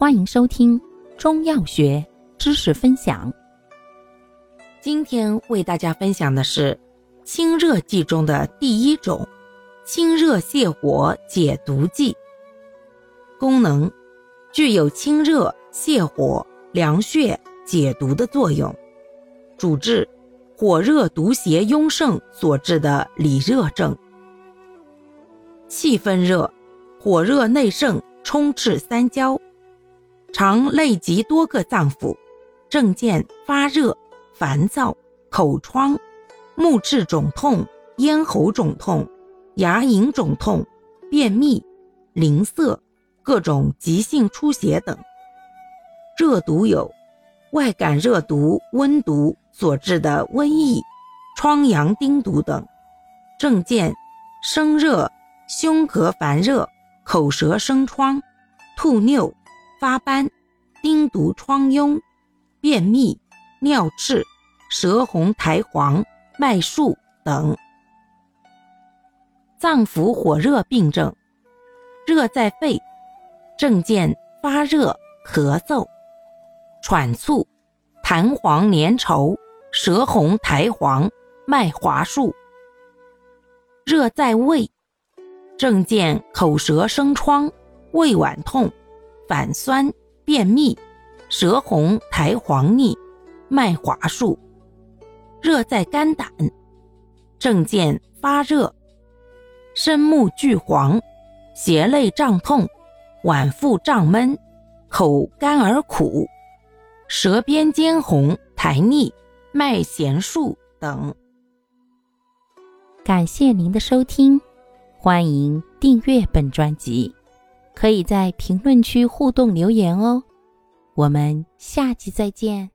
欢迎收听中药学知识分享。今天为大家分享的是清热剂中的第一种——清热泻火解毒剂。功能具有清热、泻火、凉血、解毒的作用，主治火热毒邪壅盛所致的里热症。气分热，火热内盛，充斥三焦。常累及多个脏腑，症见发热、烦躁、口疮、目赤肿痛、咽喉肿痛、牙龈肿痛、便秘、淋涩、各种急性出血等。热毒有外感热毒、温毒所致的瘟疫、疮疡丁毒等，症见生热、胸膈烦热、口舌生疮、吐衄。发斑、丁毒疮痈、便秘、尿赤、舌红苔黄、脉数等脏腑火热病症，热在肺，症见发热、咳嗽、喘促、痰黄粘稠、舌红苔黄、脉滑数；热在胃，症见口舌生疮、胃脘痛。反酸、便秘、舌红苔黄腻、脉滑数；热在肝胆，症见发热、深目俱黄、胁肋胀痛、脘腹胀闷、口干而苦、舌边尖红、苔腻、脉弦数等。感谢您的收听，欢迎订阅本专辑。可以在评论区互动留言哦，我们下期再见。